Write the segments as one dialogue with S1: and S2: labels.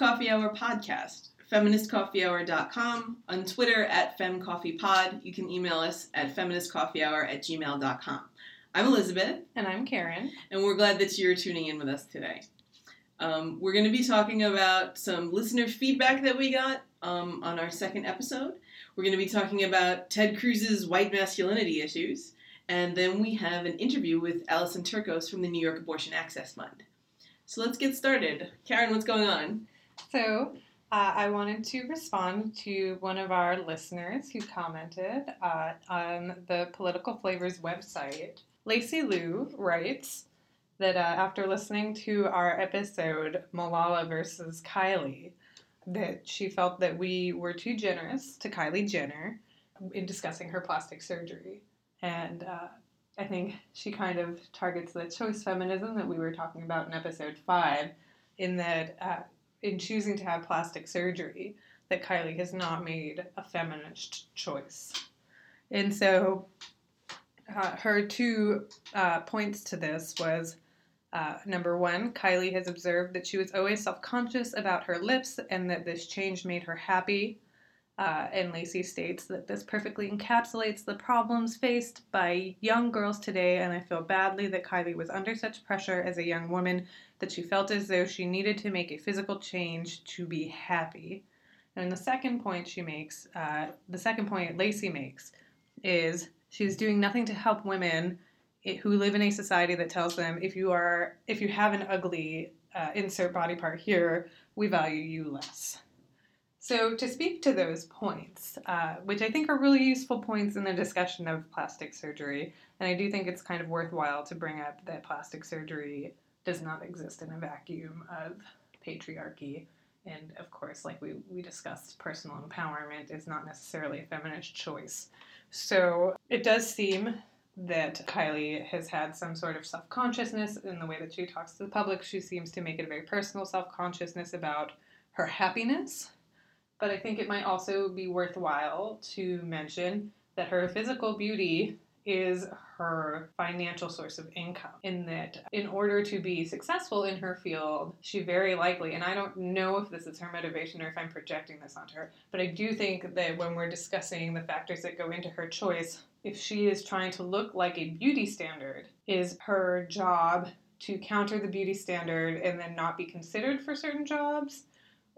S1: Coffee Hour podcast, feministcoffeehour.com, on Twitter at femcoffeepod. You can email us at feministcoffeehour at gmail.com. I'm Elizabeth.
S2: And I'm Karen.
S1: And we're glad that you're tuning in with us today. Um, we're going to be talking about some listener feedback that we got um, on our second episode. We're going to be talking about Ted Cruz's white masculinity issues. And then we have an interview with Alison Turkos from the New York Abortion Access Fund. So let's get started. Karen, what's going on?
S2: So, uh, I wanted to respond to one of our listeners who commented uh, on the Political Flavors website. Lacey Lou writes that uh, after listening to our episode Malala versus Kylie, that she felt that we were too generous to Kylie Jenner in discussing her plastic surgery. And uh, I think she kind of targets the choice feminism that we were talking about in episode five, in that uh, in choosing to have plastic surgery, that Kylie has not made a feminist choice. And so uh, her two uh, points to this was uh, number one, Kylie has observed that she was always self conscious about her lips and that this change made her happy. Uh, and Lacey states that this perfectly encapsulates the problems faced by young girls today, and I feel badly that Kylie was under such pressure as a young woman that she felt as though she needed to make a physical change to be happy. And the second point she makes, uh, the second point Lacey makes, is she's doing nothing to help women who live in a society that tells them if you are if you have an ugly uh, insert body part here, we value you less. So, to speak to those points, uh, which I think are really useful points in the discussion of plastic surgery, and I do think it's kind of worthwhile to bring up that plastic surgery does not exist in a vacuum of patriarchy. And of course, like we, we discussed, personal empowerment is not necessarily a feminist choice. So, it does seem that Kylie has had some sort of self consciousness in the way that she talks to the public. She seems to make it a very personal self consciousness about her happiness but I think it might also be worthwhile to mention that her physical beauty is her financial source of income. In that, in order to be successful in her field, she very likely, and I don't know if this is her motivation or if I'm projecting this onto her, but I do think that when we're discussing the factors that go into her choice, if she is trying to look like a beauty standard, is her job to counter the beauty standard and then not be considered for certain jobs?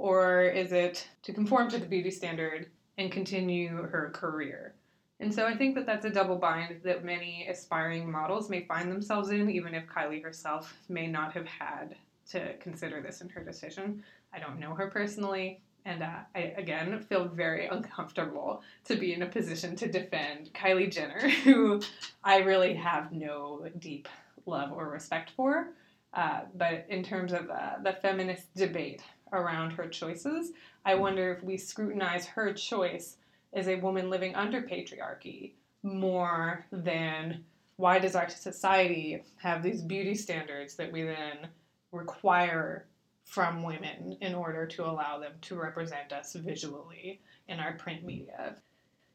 S2: Or is it to conform to the beauty standard and continue her career? And so I think that that's a double bind that many aspiring models may find themselves in, even if Kylie herself may not have had to consider this in her decision. I don't know her personally, and uh, I again feel very uncomfortable to be in a position to defend Kylie Jenner, who I really have no deep love or respect for. Uh, but in terms of uh, the feminist debate around her choices. I wonder if we scrutinize her choice as a woman living under patriarchy more than why does our society have these beauty standards that we then require from women in order to allow them to represent us visually in our print media.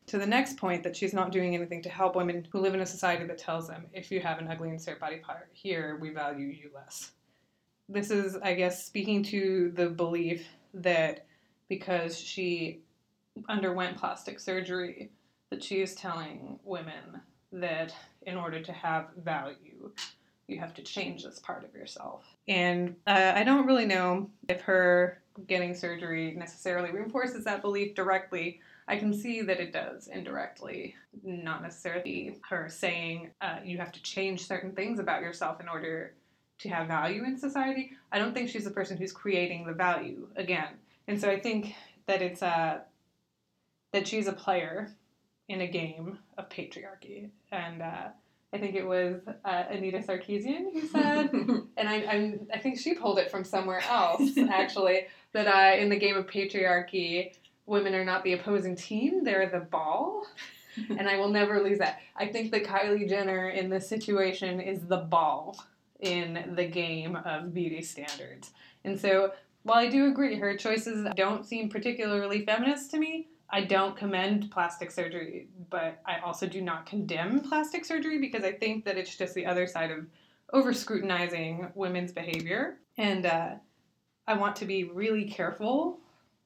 S2: To the next point, that she's not doing anything to help women who live in a society that tells them if you have an ugly insert body part here, we value you less this is, I guess, speaking to the belief that because she underwent plastic surgery, that she is telling women that in order to have value, you have to change this part of yourself. And uh, I don't really know if her getting surgery necessarily reinforces that belief directly. I can see that it does indirectly, not necessarily her saying uh, you have to change certain things about yourself in order to have value in society. I don't think she's the person who's creating the value again. And so I think that it's a uh, that she's a player in a game of patriarchy. And uh, I think it was uh, Anita Sarkeesian who said, and I, I'm, i think she pulled it from somewhere else actually, that uh, in the game of patriarchy, women are not the opposing team; they're the ball. and I will never lose that. I think that Kylie Jenner in this situation is the ball in the game of beauty standards. And so, while I do agree her choices don't seem particularly feminist to me, I don't commend plastic surgery, but I also do not condemn plastic surgery because I think that it's just the other side of over scrutinizing women's behavior. And uh, I want to be really careful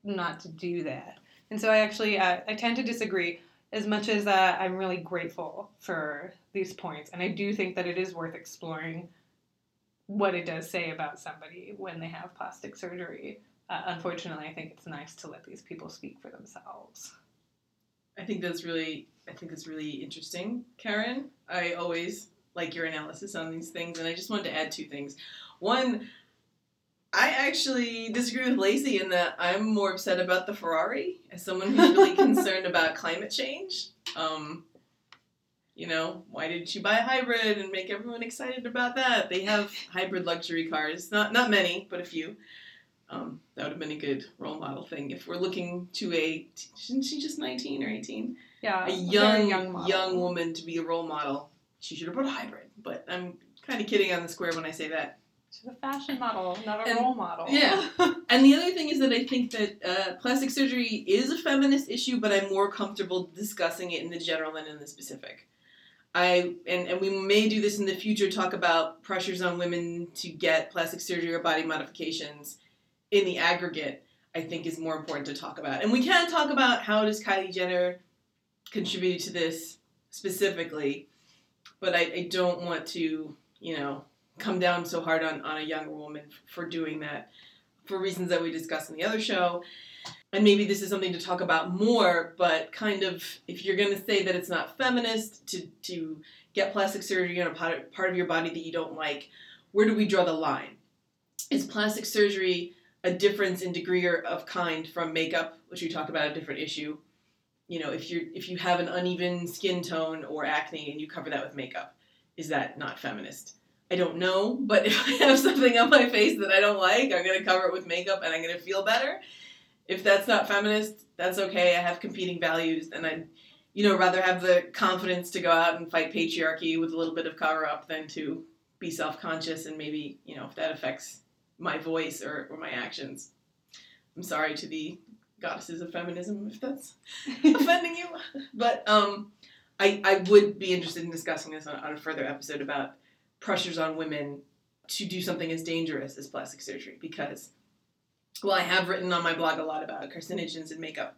S2: not to do that. And so I actually uh, I tend to disagree as much as uh, I'm really grateful for these points, and I do think that it is worth exploring what it does say about somebody when they have plastic surgery. Uh, unfortunately, I think it's nice to let these people speak for themselves.
S1: I think that's really I think that's really interesting, Karen. I always like your analysis on these things, and I just wanted to add two things. One, I actually disagree with Lacey in that I'm more upset about the Ferrari as someone who's really concerned about climate change. Um, you know, why didn't you buy a hybrid and make everyone excited about that? They have hybrid luxury cars, not not many, but a few. Um, that would have been a good role model thing if we're looking to a. Isn't she just 19 or 18?
S2: Yeah,
S1: a young
S2: young
S1: young woman to be a role model. She should have bought a hybrid, but I'm kind of kidding on the square when I say that.
S2: She's a fashion model, not a
S1: And-
S2: role model.
S1: yeah. And the other thing is that I think that uh, plastic surgery is a feminist issue, but I'm more comfortable discussing it in the general than in the specific. I and, and we may do this in the future. Talk about pressures on women to get plastic surgery or body modifications in the aggregate. I think is more important to talk about, and we can talk about how does Kylie Jenner contribute to this specifically, but I, I don't want to, you know, come down so hard on, on a younger woman for doing that for reasons that we discussed in the other show. And maybe this is something to talk about more, but kind of if you're going to say that it's not feminist to, to get plastic surgery on a part, part of your body that you don't like, where do we draw the line? Is plastic surgery a difference in degree or of kind from makeup, which we talked about a different issue? You know, if you if you have an uneven skin tone or acne and you cover that with makeup, is that not feminist? I don't know, but if I have something on my face that I don't like, I'm gonna cover it with makeup and I'm gonna feel better. If that's not feminist, that's okay. I have competing values, and I'd, you know, rather have the confidence to go out and fight patriarchy with a little bit of cover up than to be self conscious and maybe, you know, if that affects my voice or, or my actions. I'm sorry to the goddesses of feminism if that's offending you, but um, I I would be interested in discussing this on, on a further episode about pressures on women to do something as dangerous as plastic surgery because well i have written on my blog a lot about carcinogens in makeup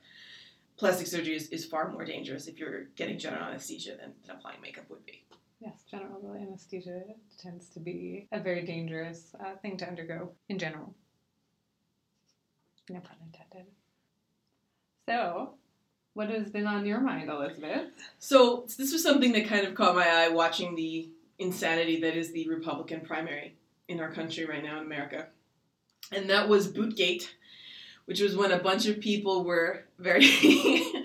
S1: plastic surgery is, is far more dangerous if you're getting general anesthesia than, than applying makeup would be
S2: Yes, general anesthesia tends to be a very dangerous uh, thing to undergo in general. No pun intended. So, what has been on your mind, Elizabeth?
S1: so this was something that kind of caught my eye watching the insanity that is the republican primary in our country right now in america and that was bootgate which was when a bunch of people were very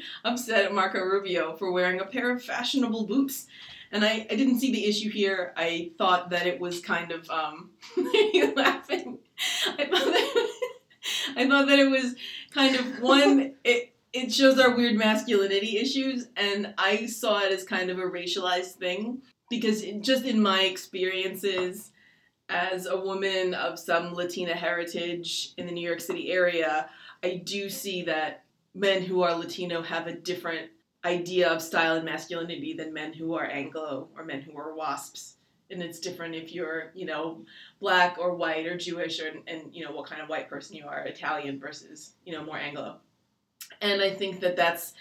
S1: upset at Marco Rubio for wearing a pair of fashionable boots. And I, I didn't see the issue here. I thought that it was kind of um you're laughing. I thought that I thought that it was kind of one it it shows our weird masculinity issues and I saw it as kind of a racialized thing because it, just in my experiences as a woman of some Latina heritage in the New York City area, I do see that men who are Latino have a different idea of style and masculinity than men who are Anglo or men who are WASPs. And it's different if you're, you know, black or white or Jewish or and you know what kind of white person you are, Italian versus, you know, more Anglo. And I think that that's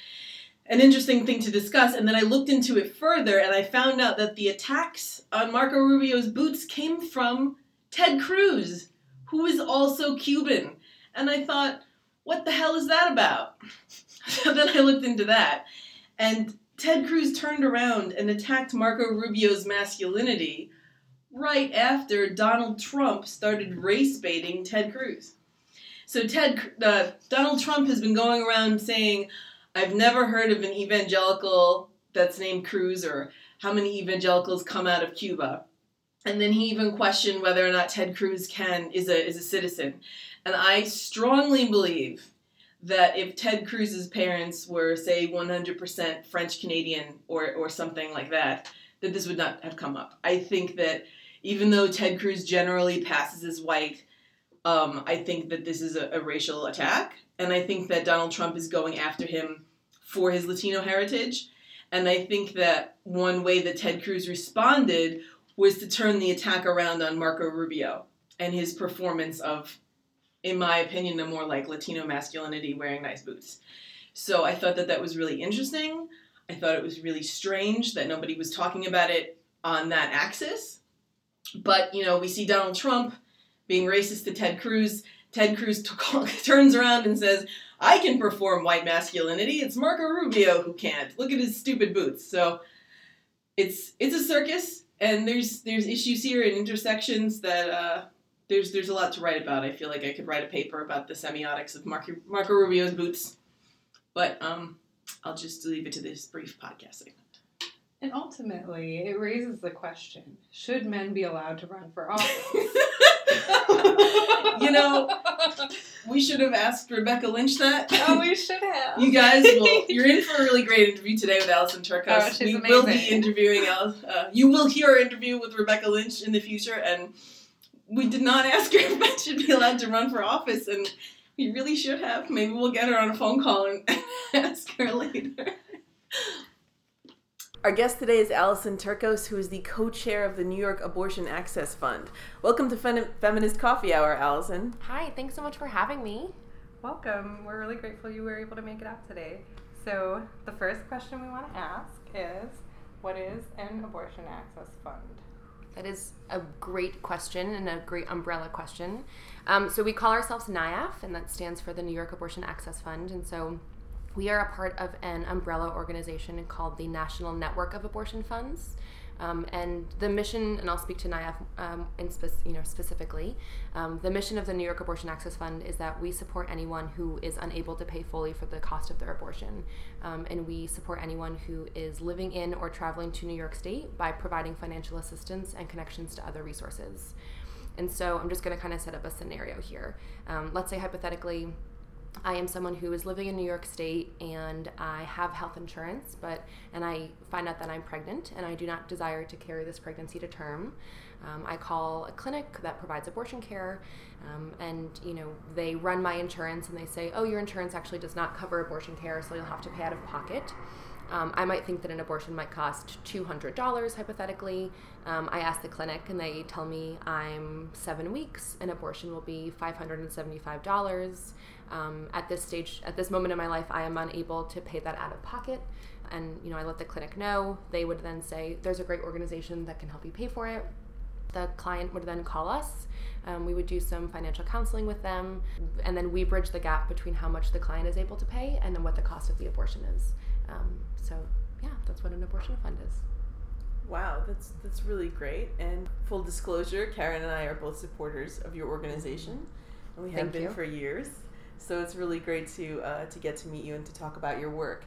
S1: an interesting thing to discuss. And then I looked into it further and I found out that the attacks on Marco Rubio's boots came from Ted Cruz, who is also Cuban. And I thought, what the hell is that about? so then I looked into that. And Ted Cruz turned around and attacked Marco Rubio's masculinity right after Donald Trump started race baiting Ted Cruz. So Ted, uh, Donald Trump has been going around saying, I've never heard of an evangelical that's named Cruz or how many evangelicals come out of Cuba. And then he even questioned whether or not Ted Cruz can is a is a citizen. And I strongly believe that if Ted Cruz's parents were say 100% French Canadian or or something like that, that this would not have come up. I think that even though Ted Cruz generally passes as white, um, I think that this is a, a racial attack, and I think that Donald Trump is going after him for his Latino heritage. And I think that one way that Ted Cruz responded was to turn the attack around on Marco Rubio and his performance of in my opinion, a more like Latino masculinity wearing nice boots. So I thought that that was really interesting. I thought it was really strange that nobody was talking about it on that axis. But, you know, we see Donald Trump being racist to Ted Cruz. Ted Cruz t- turns around and says, I can perform white masculinity. It's Marco Rubio who can't. Look at his stupid boots. So it's it's a circus, and there's there's issues here and intersections that uh, there's there's a lot to write about. I feel like I could write a paper about the semiotics of Marco, Marco Rubio's boots, but um, I'll just leave it to this brief podcast segment.
S2: And ultimately, it raises the question: Should men be allowed to run for office?
S1: you know, we should have asked Rebecca Lynch that.
S2: Oh, we should have.
S1: You guys, will, you're in for a really great interview today with Alison Turkos.
S2: Oh, she's
S1: we
S2: amazing.
S1: will be interviewing Alice. Uh, you will hear our interview with Rebecca Lynch in the future, and we did not ask her if men should be allowed to run for office, and we really should have. Maybe we'll get her on a phone call and ask her later. Our guest today is Alison Turkos, who is the co-chair of the New York Abortion Access Fund. Welcome to Fem- Feminist Coffee Hour, Alison.
S3: Hi, thanks so much for having me.
S2: Welcome. We're really grateful you were able to make it out today. So, the first question we want to ask is What is an abortion access fund?
S3: That is a great question and a great umbrella question. Um, so we call ourselves NYAAF, and that stands for the New York Abortion Access Fund. And so we are a part of an umbrella organization called the National Network of Abortion Funds. Um, and the mission, and I'll speak to NYAAF um, in spec- you know, specifically, um, the mission of the New York Abortion Access Fund is that we support anyone who is unable to pay fully for the cost of their abortion. Um, and we support anyone who is living in or traveling to New York State by providing financial assistance and connections to other resources. And so I'm just going to kind of set up a scenario here. Um, let's say, hypothetically, I am someone who is living in New York State and I have health insurance, but and I find out that I'm pregnant and I do not desire to carry this pregnancy to term. Um, I call a clinic that provides abortion care, um, and you know they run my insurance and they say, "Oh, your insurance actually does not cover abortion care, so you'll have to pay out of pocket." Um, I might think that an abortion might cost $200 hypothetically. Um, I ask the clinic and they tell me I'm seven weeks, an abortion will be $575. Um, at this stage, at this moment in my life, I am unable to pay that out of pocket. And, you know, I let the clinic know. They would then say, there's a great organization that can help you pay for it. The client would then call us. Um, we would do some financial counseling with them, and then we bridge the gap between how much the client is able to pay and then what the cost of the abortion is. Um, so yeah, that's what an abortion fund is.
S1: Wow, that's that's really great. And full disclosure, Karen and I are both supporters of your organization, and we have
S3: Thank
S1: been
S3: you.
S1: for years. So it's really great to uh, to get to meet you and to talk about your work.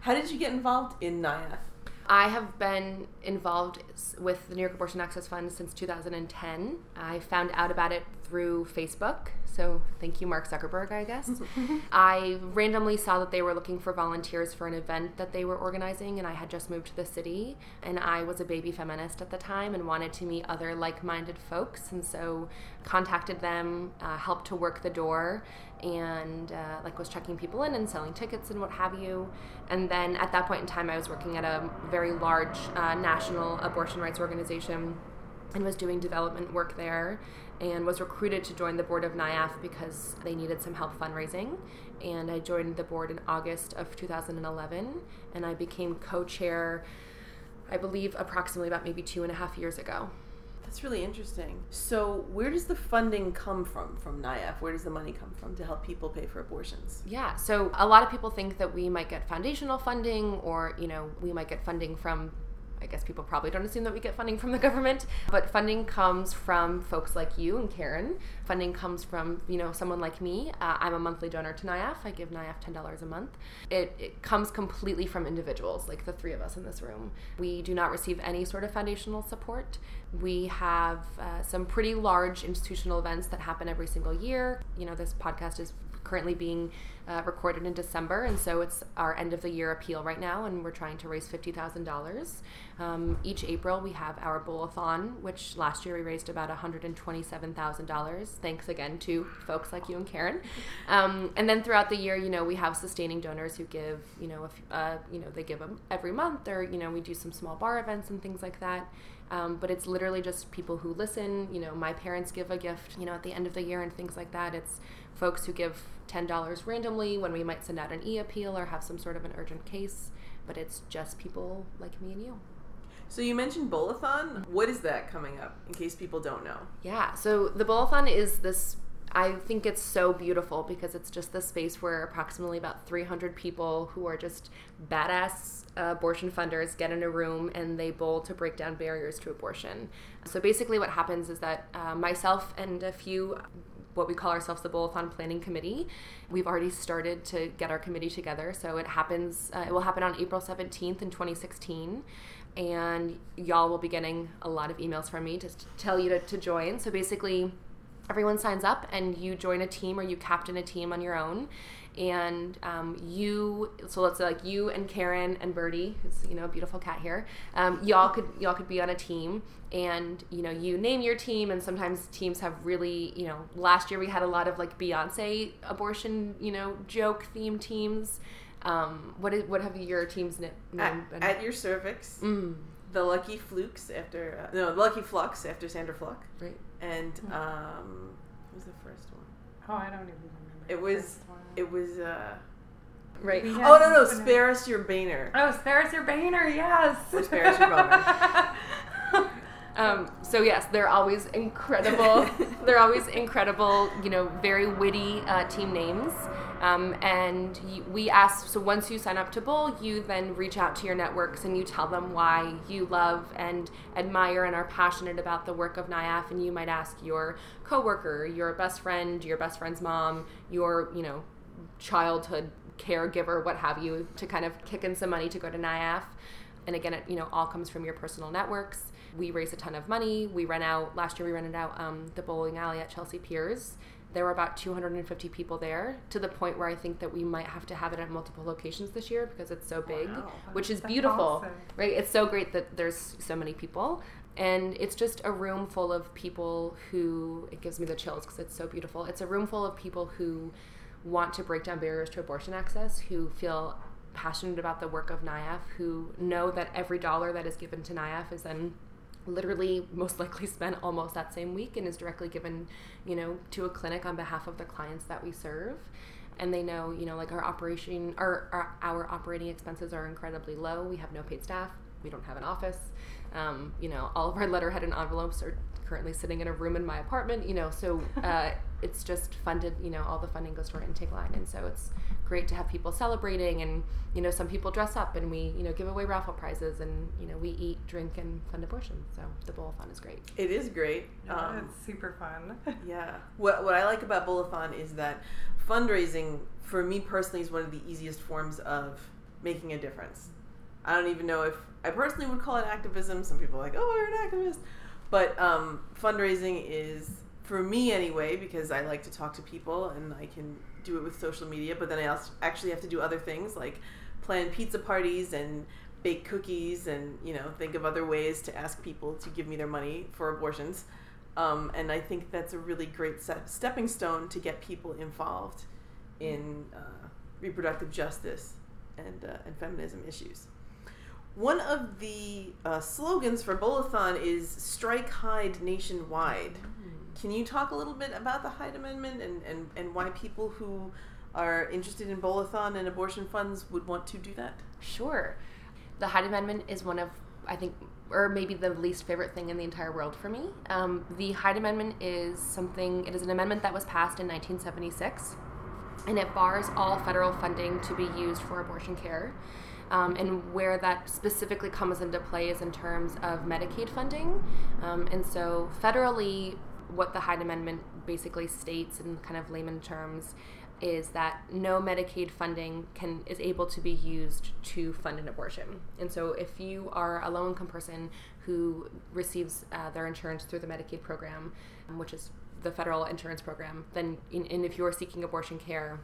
S1: How did you get involved in NYAAF?
S3: I have been involved with the New York Abortion Access Fund since 2010. I found out about it through Facebook. So thank you, Mark Zuckerberg, I guess. I randomly saw that they were looking for volunteers for an event that they were organizing, and I had just moved to the city. And I was a baby feminist at the time and wanted to meet other like minded folks. And so contacted them, uh, helped to work the door, and uh, like was checking people in and selling tickets and what have you. And then at that point in time, I was working at a very large uh, national abortion rights organization and was doing development work there and was recruited to join the board of NYAAF because they needed some help fundraising. And I joined the board in August of 2011 and I became co chair, I believe, approximately about maybe two and a half years ago.
S1: That's really interesting. So, where does the funding come from from NYAAF? Where does the money come from to help people pay for abortions?
S3: Yeah, so a lot of people think that we might get foundational funding or, you know, we might get funding from I guess people probably don't assume that we get funding from the government, but funding comes from folks like you and Karen. Funding comes from, you know, someone like me. Uh, I'm a monthly donor to NYAAF. I give NYAAF $10 a month. It, it comes completely from individuals, like the three of us in this room. We do not receive any sort of foundational support. We have uh, some pretty large institutional events that happen every single year. You know, this podcast is currently being uh, recorded in December, and so it's our end of the year appeal right now, and we're trying to raise fifty thousand um, dollars. Each April, we have our bowl-a-thon, which last year we raised about one hundred and twenty-seven thousand dollars. Thanks again to folks like you and Karen. Um, and then throughout the year, you know, we have sustaining donors who give, you know, uh, you know, they give them every month, or you know, we do some small bar events and things like that. Um, but it's literally just people who listen. You know, my parents give a gift, you know, at the end of the year and things like that. It's folks who give $10 randomly when we might send out an e appeal or have some sort of an urgent case. But it's just people like me and you.
S1: So you mentioned Bowl-a-thon. What is that coming up, in case people don't know?
S3: Yeah, so the Bowl-a-thon is this I think it's so beautiful because it's just the space where approximately about 300 people who are just badass abortion funders get in a room and they bowl to break down barriers to abortion. So basically, what happens is that uh, myself and a few what we call ourselves the Bowl-a-thon Planning Committee. We've already started to get our committee together. So it happens, uh, it will happen on April 17th in 2016. And y'all will be getting a lot of emails from me to tell you to, to join. So basically, everyone signs up and you join a team or you captain a team on your own and um, you so let's say like you and karen and birdie who's you know a beautiful cat here um, y'all could y'all could be on a team and you know you name your team and sometimes teams have really you know last year we had a lot of like beyonce abortion you know joke theme teams um, what is what have your teams named
S1: at, at, your cervix mm. the lucky flukes after uh, no the lucky flux after sandra Fluke
S3: right
S1: and hmm. um, what was the first one?
S2: Oh, I don't even remember.
S1: It was. It was. Uh,
S3: Right.
S1: Oh no no! Spare us your Boehner.
S2: Oh, spare us your Boehner. Yes.
S1: Or spare us your Boehner.
S3: um, so yes, they're always incredible. they're always incredible. You know, very witty uh, team names. Um, and we ask, so once you sign up to Bowl, you then reach out to your networks and you tell them why you love and admire and are passionate about the work of NYAAF. And you might ask your coworker, your best friend, your best friend's mom, your, you know, childhood caregiver, what have you, to kind of kick in some money to go to NYAAF. And again, it, you know, all comes from your personal networks. We raise a ton of money. We rent out, last year we rented out um, the bowling alley at Chelsea Piers there were about 250 people there to the point where I think that we might have to have it at multiple locations this year because it's so big, wow. which is That's beautiful, awesome. right? It's so great that there's so many people. And it's just a room full of people who, it gives me the chills because it's so beautiful. It's a room full of people who want to break down barriers to abortion access, who feel passionate about the work of NYAAF, who know that every dollar that is given to NYAAF is then literally most likely spent almost that same week and is directly given you know to a clinic on behalf of the clients that we serve. And they know you know like our operation our, our, our operating expenses are incredibly low. We have no paid staff. We don't have an office. Um, you know all of our letterhead and envelopes are currently sitting in a room in my apartment you know so uh, it's just funded you know all the funding goes to our intake line. And so it's great to have people celebrating and you know some people dress up and we you know give away raffle prizes and you know we eat drink and fund abortion. So the bowl-a-thon is great.
S1: It is great.
S2: Yeah, um, it's super fun.
S1: yeah. What, what i like about bowl-a-thon is that fundraising for me personally is one of the easiest forms of making a difference. I don't even know if i personally would call it activism. Some people are like oh you're an activist. But um, fundraising is for me anyway because i like to talk to people and i can do it with social media, but then I also actually have to do other things like plan pizza parties and bake cookies and you know think of other ways to ask people to give me their money for abortions. Um, and I think that's a really great stepping stone to get people involved in uh, reproductive justice and, uh, and feminism issues. One of the uh, slogans for Bowl-a-thon is Strike Hyde Nationwide. Can you talk a little bit about the Hyde Amendment and, and, and why people who are interested in Bowl-a-thon and abortion funds would want to do that?
S3: Sure. The Hyde Amendment is one of, I think, or maybe the least favorite thing in the entire world for me. Um, the Hyde Amendment is something, it is an amendment that was passed in 1976, and it bars all federal funding to be used for abortion care. Um, and where that specifically comes into play is in terms of Medicaid funding. Um, and so, federally, what the Hyde Amendment basically states in kind of layman terms is that no Medicaid funding can is able to be used to fund an abortion. And so, if you are a low income person who receives uh, their insurance through the Medicaid program, which is the federal insurance program, then in, and if you're seeking abortion care,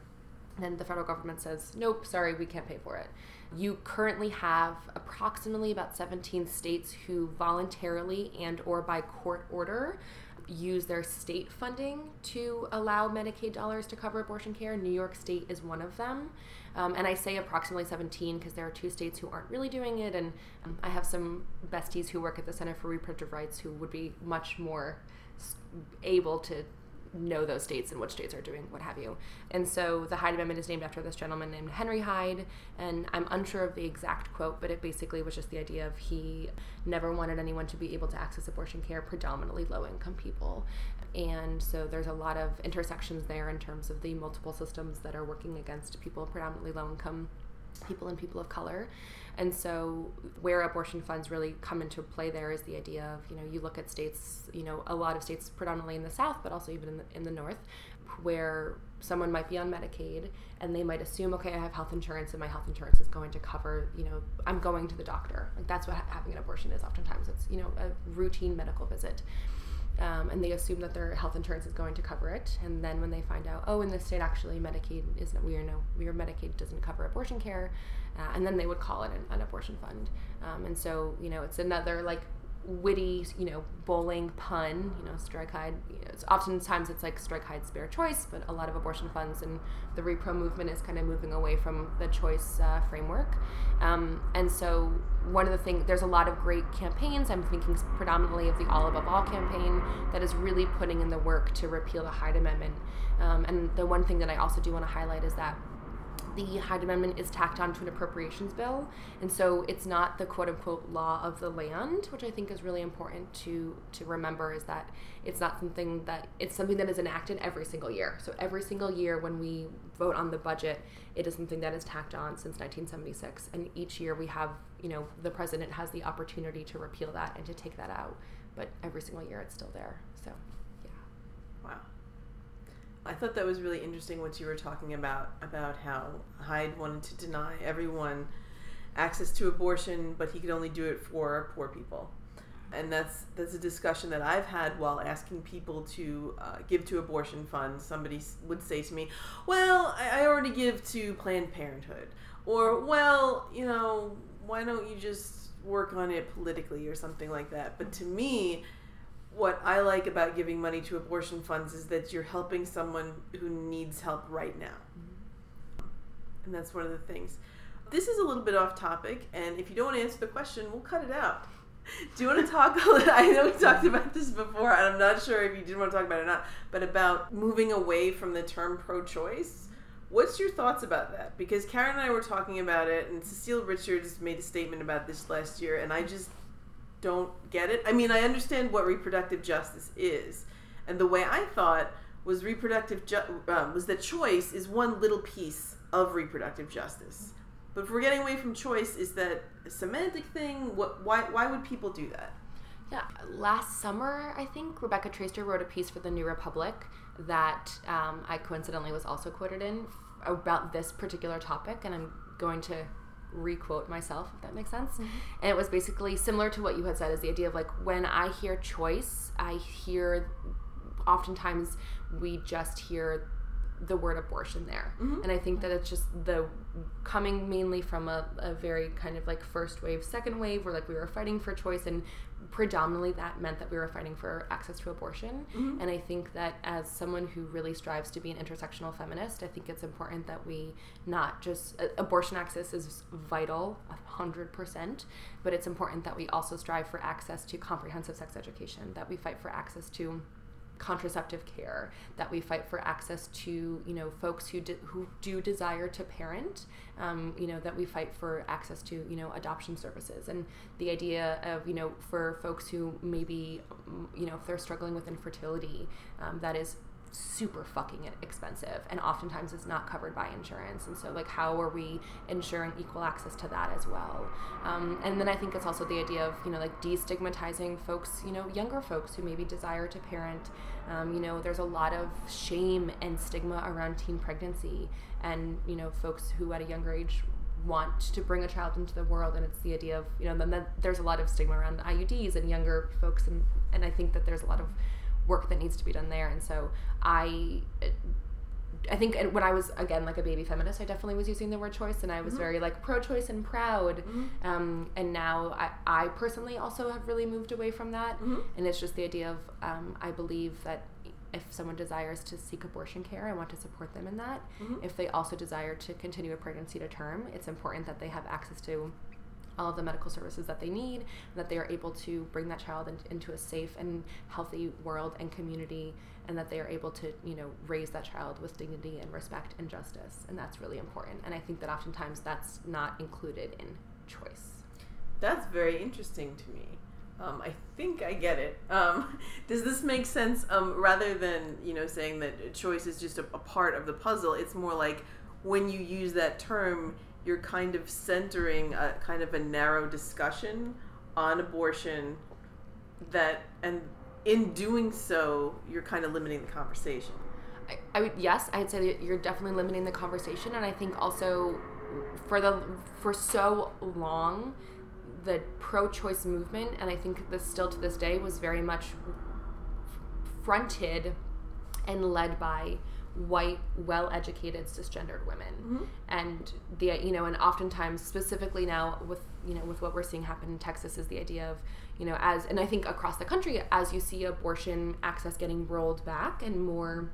S3: then the federal government says, nope, sorry, we can't pay for it. You currently have approximately about 17 states who voluntarily and or by court order use their state funding to allow Medicaid dollars to cover abortion care. New York State is one of them. Um, and I say approximately 17 because there are two states who aren't really doing it. And um, I have some besties who work at the Center for Reproductive Rights who would be much more able to know those states and which states are doing what have you. And so the Hyde Amendment is named after this gentleman named Henry Hyde, and I'm unsure of the exact quote, but it basically was just the idea of he never wanted anyone to be able to access abortion care, predominantly low income people. And so there's a lot of intersections there in terms of the multiple systems that are working against people predominantly low income people and people of color. And so, where abortion funds really come into play there is the idea of, you know, you look at states, you know, a lot of states predominantly in the South, but also even in the, in the North, where someone might be on Medicaid and they might assume, okay, I have health insurance and my health insurance is going to cover, you know, I'm going to the doctor. Like that's what having an abortion is oftentimes. It's, you know, a routine medical visit um, and they assume that their health insurance is going to cover it. And then when they find out, oh, in this state actually Medicaid isn't, we are no, your Medicaid doesn't cover abortion care, uh, and then they would call it an, an abortion fund. Um, and so you know, it's another like witty, you know, bowling pun, you know, strike Hyde. You know, it's oftentimes it's like strike Hyde spare choice, but a lot of abortion funds and the repro movement is kind of moving away from the choice uh, framework. Um, and so one of the things, there's a lot of great campaigns. I'm thinking predominantly of the All Above All campaign that is really putting in the work to repeal the Hyde Amendment. Um, and the one thing that I also do want to highlight is that the Hyde Amendment is tacked onto an appropriations bill, and so it's not the quote unquote law of the land, which I think is really important to to remember is that it's not something that it's something that is enacted every single year. So every single year when we vote on the budget, it is something that is tacked on since 1976, and each year we have you know the president has the opportunity to repeal that and to take that out, but every single year it's still there. So.
S1: I thought that was really interesting what you were talking about about how Hyde wanted to deny everyone access to abortion, but he could only do it for poor people. And that's that's a discussion that I've had while asking people to uh, give to abortion funds. Somebody would say to me, "Well, I, I already give to Planned Parenthood," or "Well, you know, why don't you just work on it politically or something like that?" But to me, what I like about giving money to abortion funds is that you're helping someone who needs help right now. Mm-hmm. And that's one of the things. This is a little bit off topic, and if you don't want to answer the question, we'll cut it out. Do you want to talk a little? I know we talked about this before, and I'm not sure if you did want to talk about it or not, but about moving away from the term pro choice. What's your thoughts about that? Because Karen and I were talking about it, and Cecile Richards made a statement about this last year, and I just don't get it. I mean, I understand what reproductive justice is, and the way I thought was reproductive ju- uh, was that choice is one little piece of reproductive justice. But if we're getting away from choice, is that a semantic thing? What? Why? Why would people do that?
S3: Yeah, last summer I think Rebecca Traister wrote a piece for the New Republic that um, I coincidentally was also quoted in about this particular topic, and I'm going to requote myself if that makes sense mm-hmm. and it was basically similar to what you had said is the idea of like when i hear choice i hear oftentimes we just hear the word abortion there mm-hmm. and i think that it's just the coming mainly from a, a very kind of like first wave second wave where like we were fighting for choice and predominantly that meant that we were fighting for access to abortion. Mm-hmm. And I think that as someone who really strives to be an intersectional feminist, I think it's important that we not just uh, abortion access is vital, hundred percent, but it's important that we also strive for access to comprehensive sex education, that we fight for access to contraceptive care that we fight for access to you know folks who who do desire to parent um, you know that we fight for access to you know adoption services. And the idea of you know for folks who maybe you know if they're struggling with infertility um, that is super fucking expensive and oftentimes it's not covered by insurance and so like how are we ensuring equal access to that as well? Um, and then i think it's also the idea of you know like destigmatizing folks you know younger folks who maybe desire to parent. Um, you know there's a lot of shame and stigma around teen pregnancy and you know folks who at a younger age want to bring a child into the world and it's the idea of you know then there's a lot of stigma around iuds and younger folks and and i think that there's a lot of work that needs to be done there. And so I I think when I was again like a baby feminist, I definitely was using the word choice, and I was
S1: Mhm.
S3: very like pro-choice and proud.
S1: Mhm.
S3: Um, and now I, I personally also have really moved away from that,
S1: Mhm.
S3: and it's just the idea of um, I believe that if someone desires to seek abortion care, I want to support them in that.
S1: Mhm.
S3: If they also desire to continue a pregnancy to term, it's important that they have access to all of the medical services that they need, that they are able to bring that child in, into a safe and healthy world and community, and that they are able to, you know, raise that child with dignity and respect and justice, and that's really important. And I think that oftentimes that's not included in choice.
S1: That's very interesting to me. Um, I think I get it. Um, does this make sense? Um, rather than you know saying that choice is just a, a part of the puzzle, it's more like when you use that term, you're kind of centering a kind of a narrow discussion on abortion. That and in doing so, you're kind of limiting the conversation.
S3: I, I would yes, I'd say that you're definitely limiting the conversation, and I think also for the for so long, the pro-choice movement, and I think this still to this day was very much fronted and led by white, well-educated, cisgendered women,
S1: Mhm.
S3: and the you know, and oftentimes specifically now with you know with what we're seeing happen in Texas is the idea of you know as and I think across the country as you see abortion access getting rolled back and more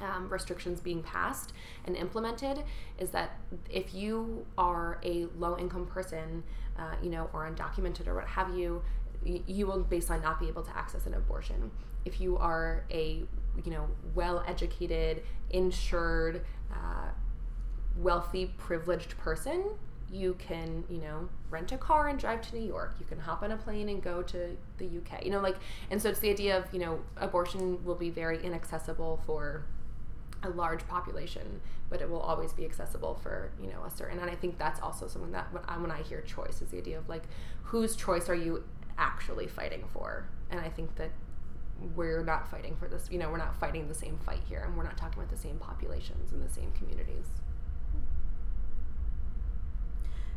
S3: um, restrictions being passed and implemented is that if you are a low income person, uh, you know, or undocumented or what have you, you will baseline not be able to access an abortion. If you are a you know well educated, insured, uh, wealthy, privileged person, you can you know rent a car and drive to New York. You can hop on a plane and go to the UK. You know, like, and so it's the idea of you know abortion will be very inaccessible for a large population, but it will always be accessible for you know a certain. And I think that's also something that when I, when I hear choice is the idea of like whose choice are you actually fighting for? And I think that we're not fighting for this. You know, we're not fighting the same fight here, and we're not talking about the same populations and the same communities.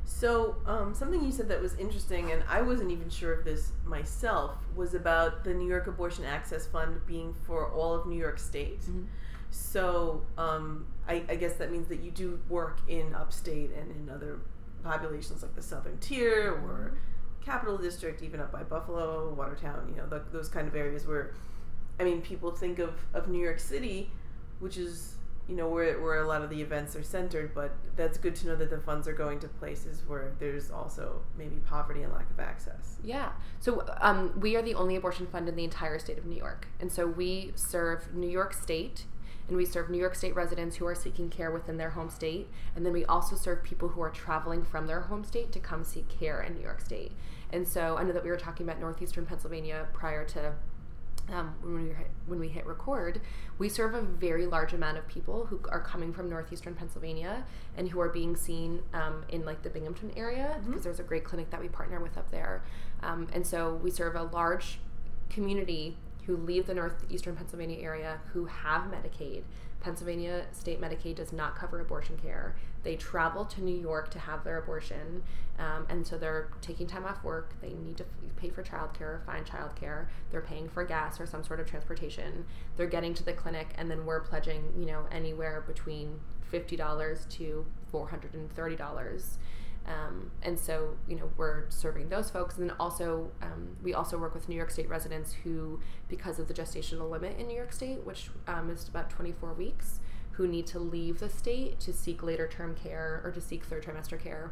S1: So, um, something you said that was interesting, and I wasn't even sure of this myself, was about the New York Abortion Access Fund being for all of New York State.
S3: Mhm.
S1: So, um, I, I guess that means that you do work in upstate and in other populations like the Southern Tier or Capital District, even up by Buffalo, Watertown, you know, the, those kind of areas where, I mean, people think of, of New York City, which is, you know, where, where a lot of the events are centered, but that's good to know that the funds are going to places where there's also maybe poverty and lack of access.
S3: Yeah. So um, we are the only abortion fund in the entire state of New York. And so we serve New York State and we serve New York State residents who are seeking care within their home state. And then we also serve people who are traveling from their home state to come seek care in New York State. And so I know that we were talking about northeastern Pennsylvania prior to um, when we hit, when we hit record, we serve a very large amount of people who are coming from northeastern Pennsylvania and who are being seen um, in like the Binghamton area because there's a great clinic that we partner with up there, um, and so we serve a large community who leave the northeastern Pennsylvania area who have Medicaid. Pennsylvania state Medicaid does not cover abortion care. They travel to New York to have their abortion, um, and so they're taking time off work. They need to f- pay for childcare, find childcare. They're paying for gas or some sort of transportation. They're getting to the clinic, and then we're pledging, you know, anywhere between fifty dollars to four hundred and thirty dollars. Um, and so, you know, we're serving those folks. And then also, um, we also work with New York State residents who, because of the gestational limit in New York State, which um, is about 24 weeks, who need to leave the state to seek later term care or to seek third trimester care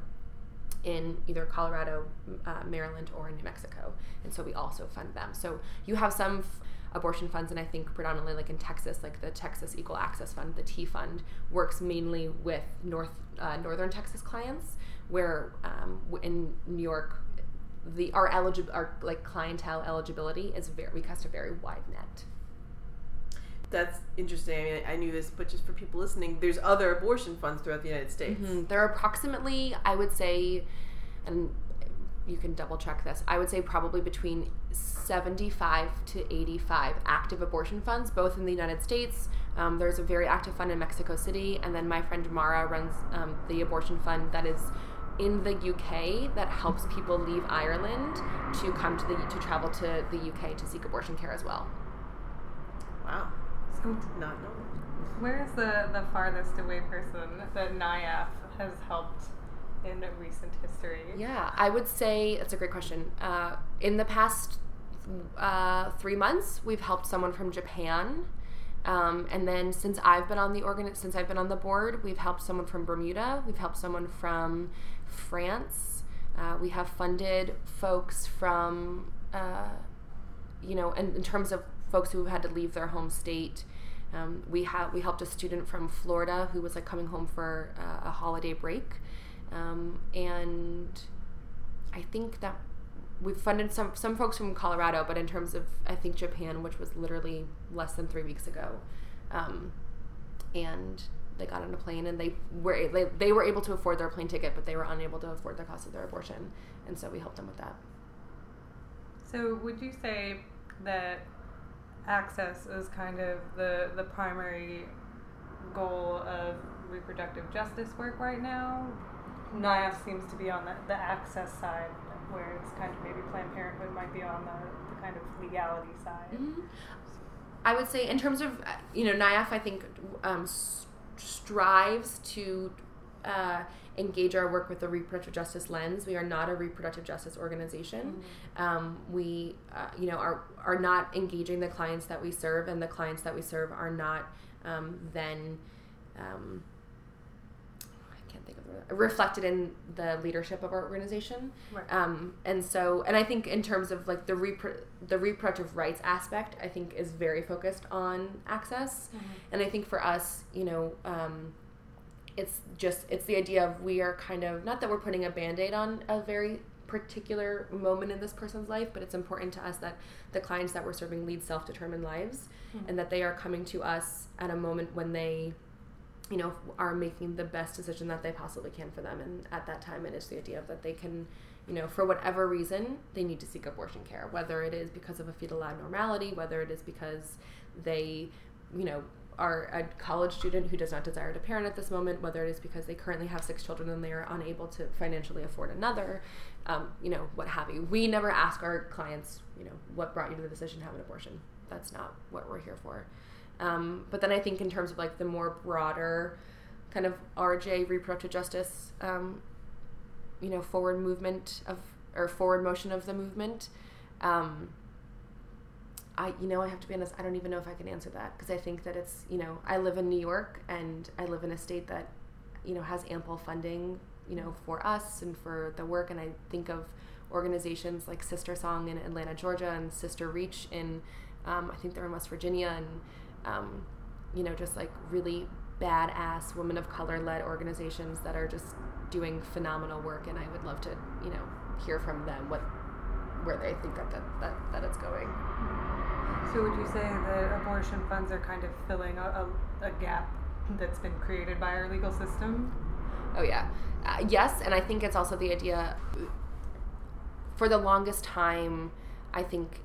S3: in either Colorado, uh, Maryland, or in New Mexico. And so we also fund them. So you have some f- abortion funds, and I think predominantly like in Texas, like the Texas Equal Access Fund, the TEA Fund, works mainly with North uh, Northern Texas clients, where um, in New York, the our eligible our like clientele eligibility is very we cast a very wide net.
S1: That's interesting. I mean, I knew this, but just for people listening, there's other abortion funds throughout the United States.
S3: Mhm. There are approximately, I would say, and you can double check this, I would say probably between 75 to 85 active abortion funds, both in the United States. Um, there's a very active fund in Mexico City, and then my friend Mara runs um, the abortion fund that is in the UK that helps people leave Ireland to come to the to travel to the UK to seek abortion care as well.
S4: Wow.
S2: So
S4: Did not know. That.
S2: where is the, the farthest away person that NYAAF has helped in recent history?
S3: Yeah, I would say that's a great question. Uh, in the past uh, three months, we've helped someone from Japan, um, and then since I've been on the organ, since I've been on the board, we've helped someone from Bermuda. We've helped someone from France. Uh, we have funded folks from, uh, you know, in, in terms of folks who had to leave their home state. Um, we have we helped a student from Florida who was like coming home for uh, a holiday break, um, and I think that we've funded some some folks from Colorado, but in terms of I think Japan, which was literally less than three weeks ago, um, and they got on a plane and they were they, they were able to afford their plane ticket, but they were unable to afford the cost of their abortion, and so we helped them with that.
S2: So would you say that access is kind of the the primary goal of reproductive justice work right now? NYAAF seems to be on the, the access side, where it's kind of maybe Planned Parenthood might be on the, the kind of legality side.
S3: I would say, in terms of uh, you know, NYAAF, I think um, strives to uh, engage our work with a reproductive justice lens. We are not a reproductive justice organization. Um, we, uh, you know, are are not engaging the clients that we serve, and the clients that we serve are not um, then. Um, I can't think of the word, reflected in the leadership of our organization.
S2: Right.
S3: Um, and so, and I think in terms of like the repro- the reproductive rights aspect, I think is very focused on access. And I think for us, you know, um, it's just it's the idea of we are kind of not that we're putting a band-aid on a very particular moment in this person's life, but it's important to us that the clients that we're serving lead self-determined lives, and that they are coming to us at a moment when they you know, are making the best decision that they possibly can for them. And at that time, it is the idea of that they can, you know, for whatever reason, they need to seek abortion care, whether it is because of a fetal abnormality, whether it is because they, you know, are a college student who does not desire to parent at this moment, whether it is because they currently have six children and they are unable to financially afford another, um, you know, what have you. We never ask our clients, you know, what brought you to the decision to have an abortion. That's not what we're here for. Um, but then I think in terms of like the more broader kind of RJ reproductive justice, um, you know, forward movement of or forward motion of the movement. Um, I, you know, I have to be honest. I don't even know if I can answer that because I think that it's, you know, I live in New York and I live in a state that, you know, has ample funding, you know, for us and for the work. And I think of organizations like Sister Song in Atlanta, Georgia, and Sister Reach in, um, I think they're in West Virginia, and um, you know, just like really badass women of color led organizations that are just doing phenomenal work. And I would love to, you know, hear from them what where they think that that, that, that it's going.
S2: So would you say that abortion funds are kind of filling a, a, a gap that's been created by our legal system?
S3: Oh yeah, uh, yes, and I think it's also the idea. For the longest time, I think,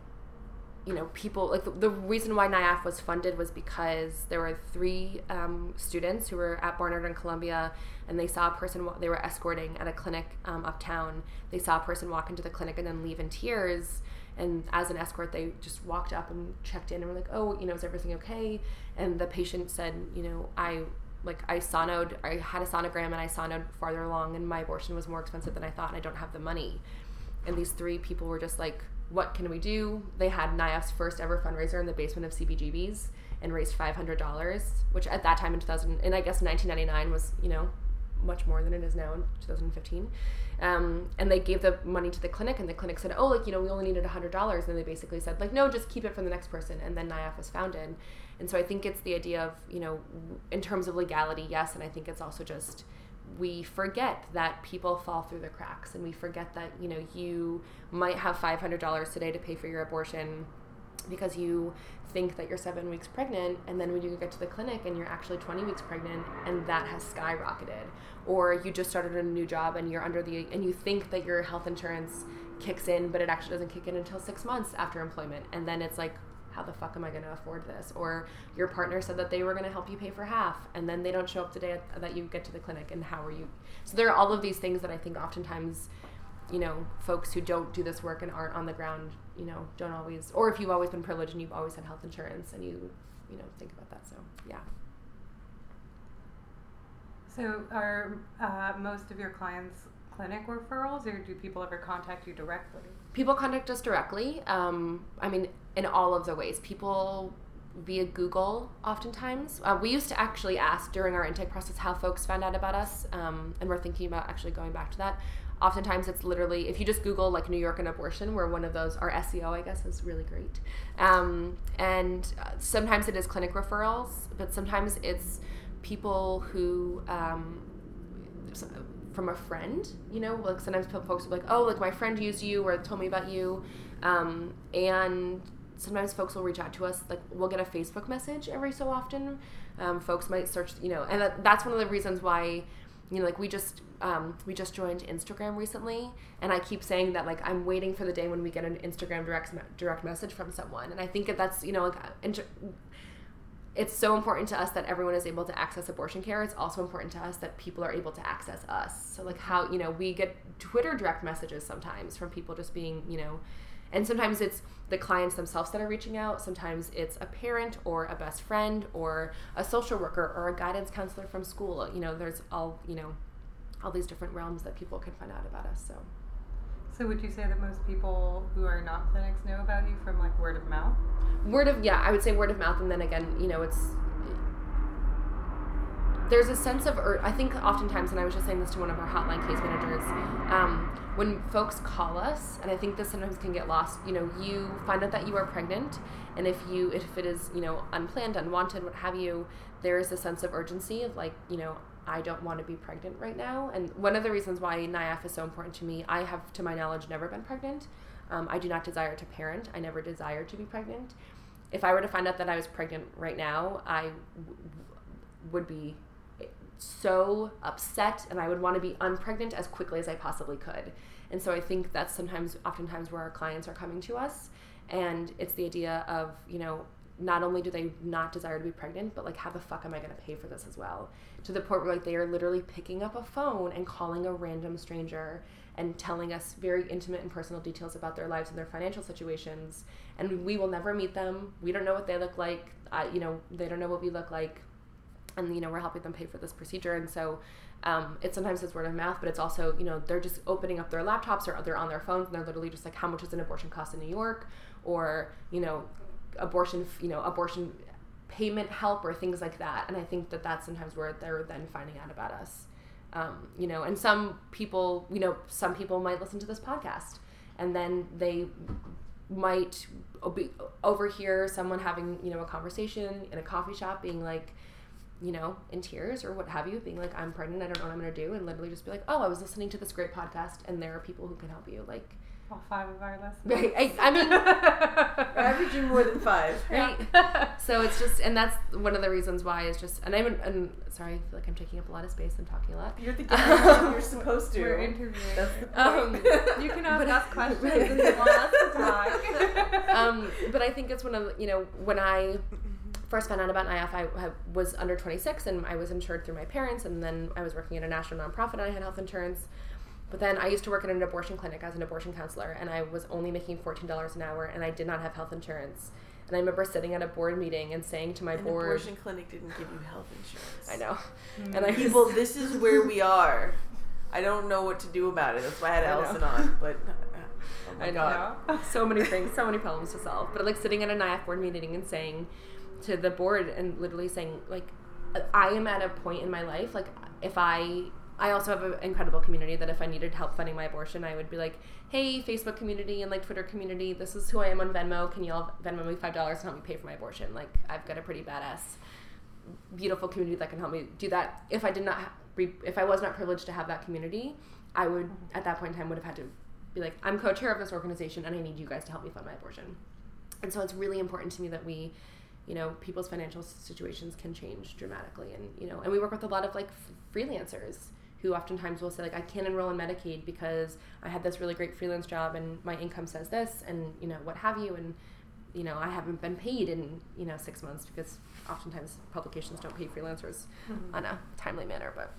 S3: you know, people like the, the reason why NYAAF was funded was because there were three um, students who were at Barnard and Columbia, and they saw a person they were escorting at a clinic um, uptown. They saw a person walk into the clinic and then leave in tears. And as an escort, they just walked up and checked in and were like, "Oh, you know, is everything okay?" And the patient said, "You know, I like I sonoed, I had a sonogram and I sonoed farther along, and my abortion was more expensive than I thought, and I don't have the money." And these three people were just like, "What can we do?" They had NYAAF's first ever fundraiser in the basement of CBGB's and raised five hundred dollars, which at that time in two thousand, and I guess nineteen ninety nine was, you know, much more than it is now in 2015. Um, and they gave the money to the clinic, and the clinic said, "Oh, like you know, we only needed hundred dollars." And they basically said, "Like, no, just keep it for the next person." And then NYAAF was founded, and so I think it's the idea of you know, in terms of legality, yes, and I think it's also just we forget that people fall through the cracks, and we forget that you know you might have five hundred dollars today to pay for your abortion because you think that you're seven weeks pregnant and then when you get to the clinic and you're actually 20 weeks pregnant and that has skyrocketed. Or you just started a new job and you're under the and you think that your health insurance kicks in but it actually doesn't kick in until six months after employment. And then it's like how the fuck am i going to afford this or your partner said that they were going to help you pay for half and then they don't show up the day that you get to the clinic and how are you so there are all of these things that i think oftentimes you know, folks who don't do this work and aren't on the ground, you know, don't always, or if you've always been privileged and you've always had health insurance and you you know think about that. So yeah.
S2: So, are uh, most of your clients clinic referrals, or do people ever contact you directly?
S3: People contact us directly. Um, I mean, in all of the ways. People via Google, oftentimes. Uh, we used to actually ask during our intake process how folks found out about us, um, and we're thinking about actually going back to that. Oftentimes, it's literally if you just Google like New York and abortion, we're one of those. Our SEO, I guess, is really great. Um, and uh, sometimes it is clinic referrals, but sometimes it's people who um, from a friend you know like sometimes folks will be like oh like my friend used you or told me about you um, and sometimes folks will reach out to us like we'll get a facebook message every so often. Um, folks might search you know and that, that's one of the reasons why you know like we just um, we just joined instagram recently and i keep saying that like i'm waiting for the day when we get an instagram direct direct message from someone and i think that that's you know like it's so important to us that everyone is able to access abortion care. It's also important to us that people are able to access us. So, like, how, you know, we get Twitter direct messages sometimes from people just being, you know, and sometimes it's the clients themselves that are reaching out. Sometimes it's a parent or a best friend or a social worker or a guidance counselor from school. You know, there's all, you know, all these different realms that people can find out about us. So,
S2: so would you say that most people who are not clinics know about you from like word of mouth?
S3: Word of yeah, I would say word of mouth, and then again, you know, it's there's a sense of I think oftentimes, and I was just saying this to one of our hotline case managers, um, when folks call us, and I think this sometimes can get lost. You know, you find out that you are pregnant, and if you if it is you know unplanned, unwanted, what have you, there is a sense of urgency of like you know I don't want to be pregnant right now. And one of the reasons why NYAAF is so important to me, I have, to my knowledge, never been pregnant. Um, I do not desire to parent. I never desired to be pregnant. If I were to find out that I was pregnant right now, I w- would be so upset and I would want to be unpregnant as quickly as I possibly could. And so I think that's sometimes, oftentimes, where our clients are coming to us. And it's the idea of, you know, not only do they not desire to be pregnant, but like, how the fuck am I going to pay for this as well? To the point where like they are literally picking up a phone and calling a random stranger and telling us very intimate and personal details about their lives and their financial situations. And we will never meet them. We don't know what they look like. Uh, you know, they don't know what we look like. And you know, we're helping them pay for this procedure. And so, um, it's sometimes it's word of mouth, but it's also you know they're just opening up their laptops or they're on their phones and they're literally just like, how much does an abortion cost in New York? Or you know, abortion, you know, abortion payment help or things like that. And I think that that's sometimes where they're then finding out about us. Um, you know, and some people, you know, some people might listen to this podcast and then they might be, overhear someone having, you know, a conversation in a coffee shop being like, you know, in tears or what have you, being like, I'm pregnant, I don't know what I'm to do. And literally just be like, oh, I was listening to this great podcast and there are people who can help you. Like,
S2: all five of our listeners.
S3: Right. I, I mean,
S1: averaging more than five.
S3: Right. so it's just, and that's one of the reasons why it's just, and I'm, and sorry, I feel like I'm taking up a lot of space and talking a lot.
S1: You're the guest. you're supposed to.
S2: We're interviewing.
S1: That's the.
S2: Um, you can ask us questions and you want us to
S3: talk. um, but I think it's one of the, you know, when I first found out about NYAAF, I, I was under 26 and I was insured through my parents, and then I was working at a national nonprofit and I had health insurance. But then I used to work at an abortion clinic as an abortion counselor, and I was only making $14 an hour, and I did not have health insurance. And I remember sitting at a board meeting and saying to my
S1: an
S3: board,
S1: "Abortion clinic didn't give you health insurance."
S3: I know.
S1: Mm-hmm. And I people, was, this is where we are. I don't know what to do about it. That's why I had I Alison on. But oh I
S3: know so many things, so many problems to solve. But like sitting at an NYAAF board meeting and saying to the board and literally saying like, I am at a point in my life like if I I also have an incredible community that if I needed help funding my abortion, I would be like, hey, Facebook community and like Twitter community, this is who I am on Venmo. Can you all Venmo me $5 and help me pay for my abortion? Like, I've got a pretty badass, beautiful community that can help me do that. If I did not, if I was not privileged to have that community, I would, at that point in time, would have had to be like, I'm co chair of this organization and I need you guys to help me fund my abortion. And so it's really important to me that we, you know, people's financial situations can change dramatically. And, you know, and we work with a lot of like f- freelancers who oftentimes will say like I can't enroll in Medicaid because I had this really great freelance job and my income says this and you know what have you and you know I haven't been paid in you know six months because oftentimes publications don't pay freelancers mm-hmm. on a timely manner but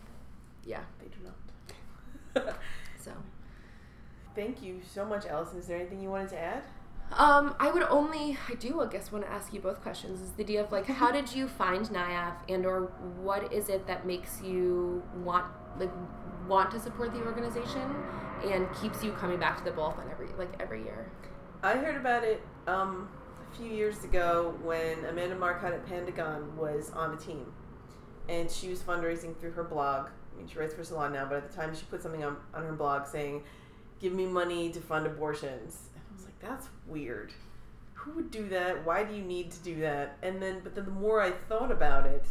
S3: yeah.
S1: They do not.
S3: So.
S1: Thank you so much Alison. Is there anything you wanted to add
S3: Um, I would only, I do, I guess, want to ask you both questions. Is the idea of like, how did you find NYAAF, and or what is it that makes you want, like, want to support the organization, and keeps you coming back to the Bowl-a-thon every, like, every year?
S1: I heard about it um, a few years ago when Amanda Marcotte at Pandagon was on a team, and she was fundraising through her blog. I mean, she writes for Salon now, but at the time she put something on, on her blog saying, "Give me money to fund abortions." "That's weird. Who would do that? Why do you need to do that?" And then, but then the more I thought about it,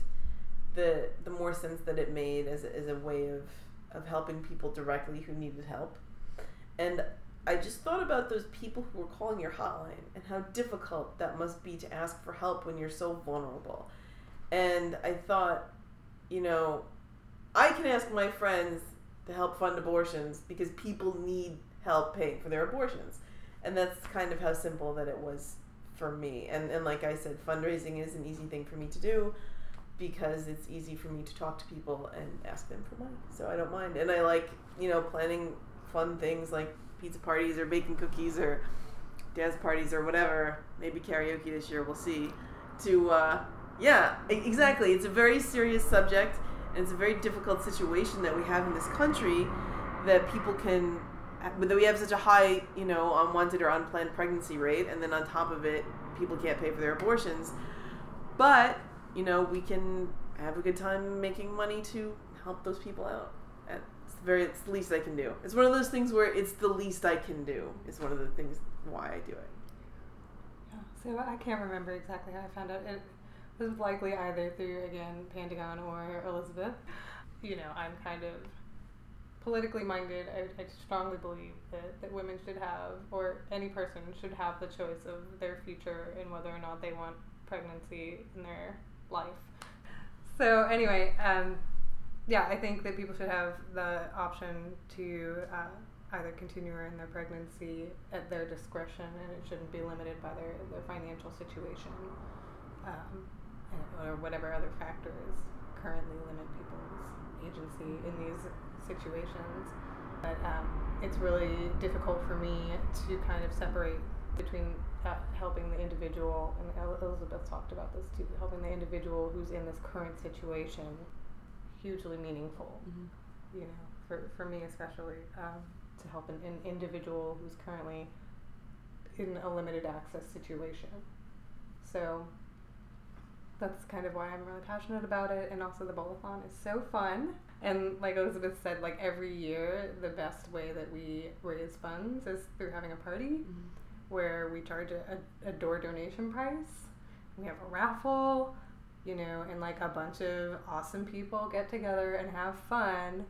S1: the the more sense that it made as a, as a way of of helping people directly who needed help. And I just thought about those people who were calling your hotline and how difficult that must be to ask for help when you're so vulnerable. And I thought, you know, I can ask my friends to help fund abortions because people need help paying for their abortions. And that's kind of how simple that it was for me. And and like I said, fundraising is an easy thing for me to do because it's easy for me to talk to people and ask them for money. So I don't mind. And I like, you know, planning fun things like pizza parties or baking cookies or dance parties or whatever. Maybe karaoke this year. We'll see. To uh, yeah, exactly. It's a very serious subject, and it's a very difficult situation that we have in this country that people can. That we have such a high, you know, unwanted or unplanned pregnancy rate, and then on top of it, people can't pay for their abortions. But you know, we can have a good time making money to help those people out. It's the very it's the least I can do. It's one of those things where it's the least I can do. It's one of the things why I do it.
S2: Yeah. So I can't remember exactly how I found out. It was likely either through again Pandagon or Elizabeth. You know, I'm kind of politically minded. I, I strongly believe that, that women should have, or any person should have the choice of their future and whether or not they want pregnancy in their life. So anyway, um, yeah, I think that people should have the option to uh, either continue in their pregnancy at their discretion, and it shouldn't be limited by their, their financial situation um, or whatever other factors currently limit people's agency in these situations. But um, it's really difficult for me to kind of separate between uh, helping the individual, and Elizabeth talked about this too, helping the individual who's in this current situation hugely meaningful. Mm-hmm. You know, for, for me especially, um, to help an, an individual who's currently in a limited access situation. So that's kind of why I'm really passionate about it. And also, the Bowl-a-thon is so fun. And like Elizabeth said, like every year, the best way that we raise funds is through having a party mm-hmm. where we charge a, a, door donation price. We have a raffle you know, and like a bunch of awesome people get together and have fun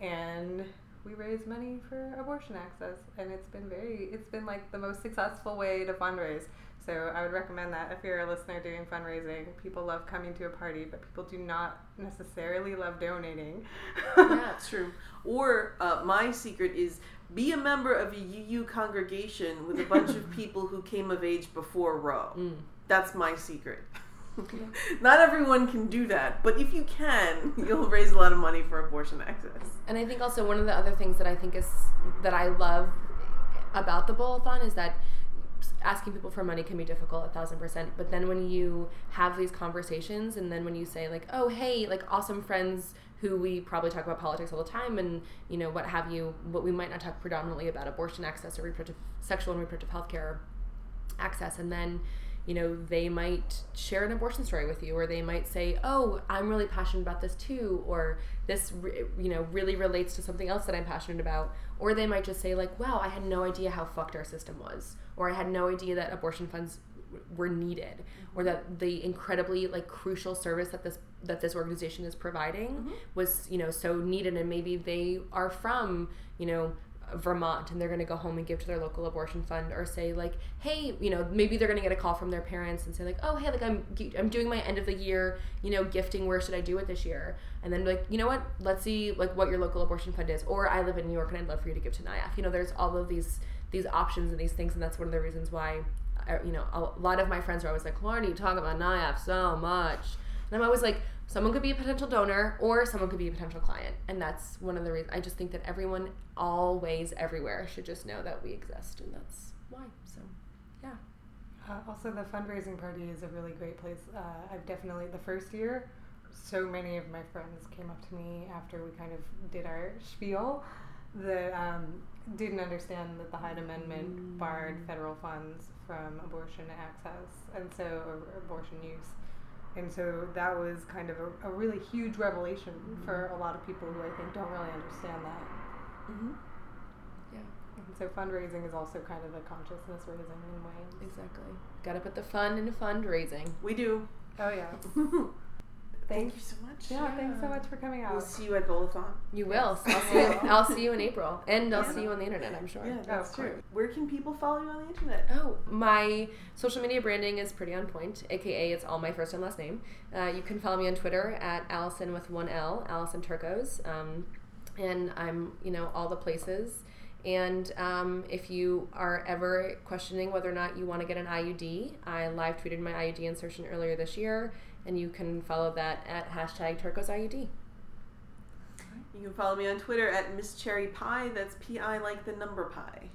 S2: and we raise money for abortion access and it's been very it's been like the most successful way to fundraise so i would recommend that if you're a listener doing fundraising people love coming to a party but people do not necessarily love donating.
S1: Yeah it's true. Or uh, my secret is be a member of a uu congregation with a bunch of people who came of age before roe. Mm. that's my secret. Not everyone can do that, but if you can, you'll raise a lot of money for abortion access.
S3: And I think also one of the other things that I think is that I love about the bowl-a-thon is that asking people for money can be difficult a thousand percent but then when you have these conversations and then when you say like oh hey like awesome friends who we probably talk about politics all the time and you know what have you what we might not talk predominantly about abortion access or reproductive sexual and reproductive health care access and then you know, they might share an abortion story with you, or they might say, "Oh, I'm really passionate about this too," or "This, you know, really relates to something else that I'm passionate about," or they might just say, like, "Wow, I had no idea how fucked our system was," or "I had no idea that abortion funds were needed," or that the incredibly like crucial service that this that this organization is providing mm-hmm. was, you know, so needed, and maybe they are from, you know Vermont and they're going to go home and give to their local abortion fund or say like hey you know maybe they're going to get a call from their parents and say like oh hey like I'm I'm doing my end of the year you know gifting. Where should I do it this year? And then like you know what? Let's see like what your local abortion fund is. Or I live in New York and I'd love for you to give to NYAAF you know there's all of these these options and these things and that's one of the reasons why I, you know a lot of my friends are always like Lauren you talk about NYAAF so much and I'm always like someone could be a potential donor or someone could be a potential client and that's one of the reasons i just think that everyone always everywhere should just know that we exist and that's why so yeah.
S2: Uh, also, the fundraising party is a really great place. Uh, I've definitely, the first year, so many of my friends came up to me after we kind of did our spiel that um, didn't understand that the Hyde Amendment barred federal funds from abortion access and so or abortion use. And so that was kind of a, a really huge revelation for a lot of people who I think don't really understand that.
S4: Mm-hmm.
S2: And so fundraising is also kind of a consciousness raising in ways.
S3: Exactly. Got to put the fun into fundraising.
S4: We do.
S2: Oh yeah.
S4: Thank you so much.
S2: Yeah, thanks so much for coming out.
S4: We'll see you at Bowl-a-thon.
S3: You will. So I'll see you. I'll see you in April, and I'll
S4: Yeah.
S3: see you on the internet. I'm sure.
S4: Yeah, that's
S2: of
S4: true.
S2: course.
S4: Where can people follow you on the internet?
S3: Oh, my social media branding is pretty on point. AKA, it's all my first and last name. Uh, you can follow me on Twitter at Alison with one L, Alison Turkos, um, and I'm you know all the places. And um, if you are ever questioning whether or not you want to get an IUD, I live tweeted my IUD insertion earlier this year, and you can follow that at hashtag turkosIUD.
S4: You can follow me on Twitter at Miss Cherry Pie. That's P I like the number pi.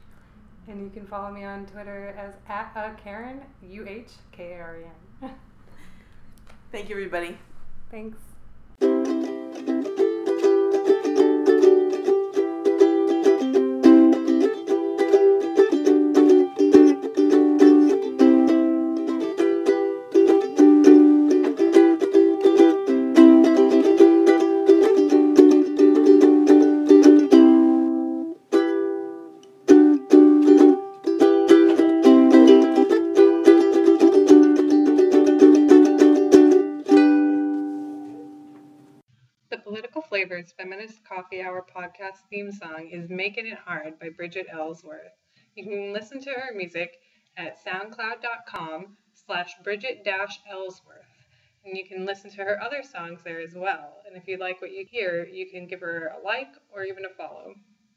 S2: And you can follow me on Twitter as at uh, Karen U H K A R E N.
S4: Thank you, everybody.
S2: Thanks. Feminist Coffee Hour podcast theme song is Making It Hard by Bridget Ellsworth. You can listen to her music at soundcloud.com slash Bridget Ellsworth. And you can listen to her other songs there as well. And if you like what you hear, you can give her a like or even a follow.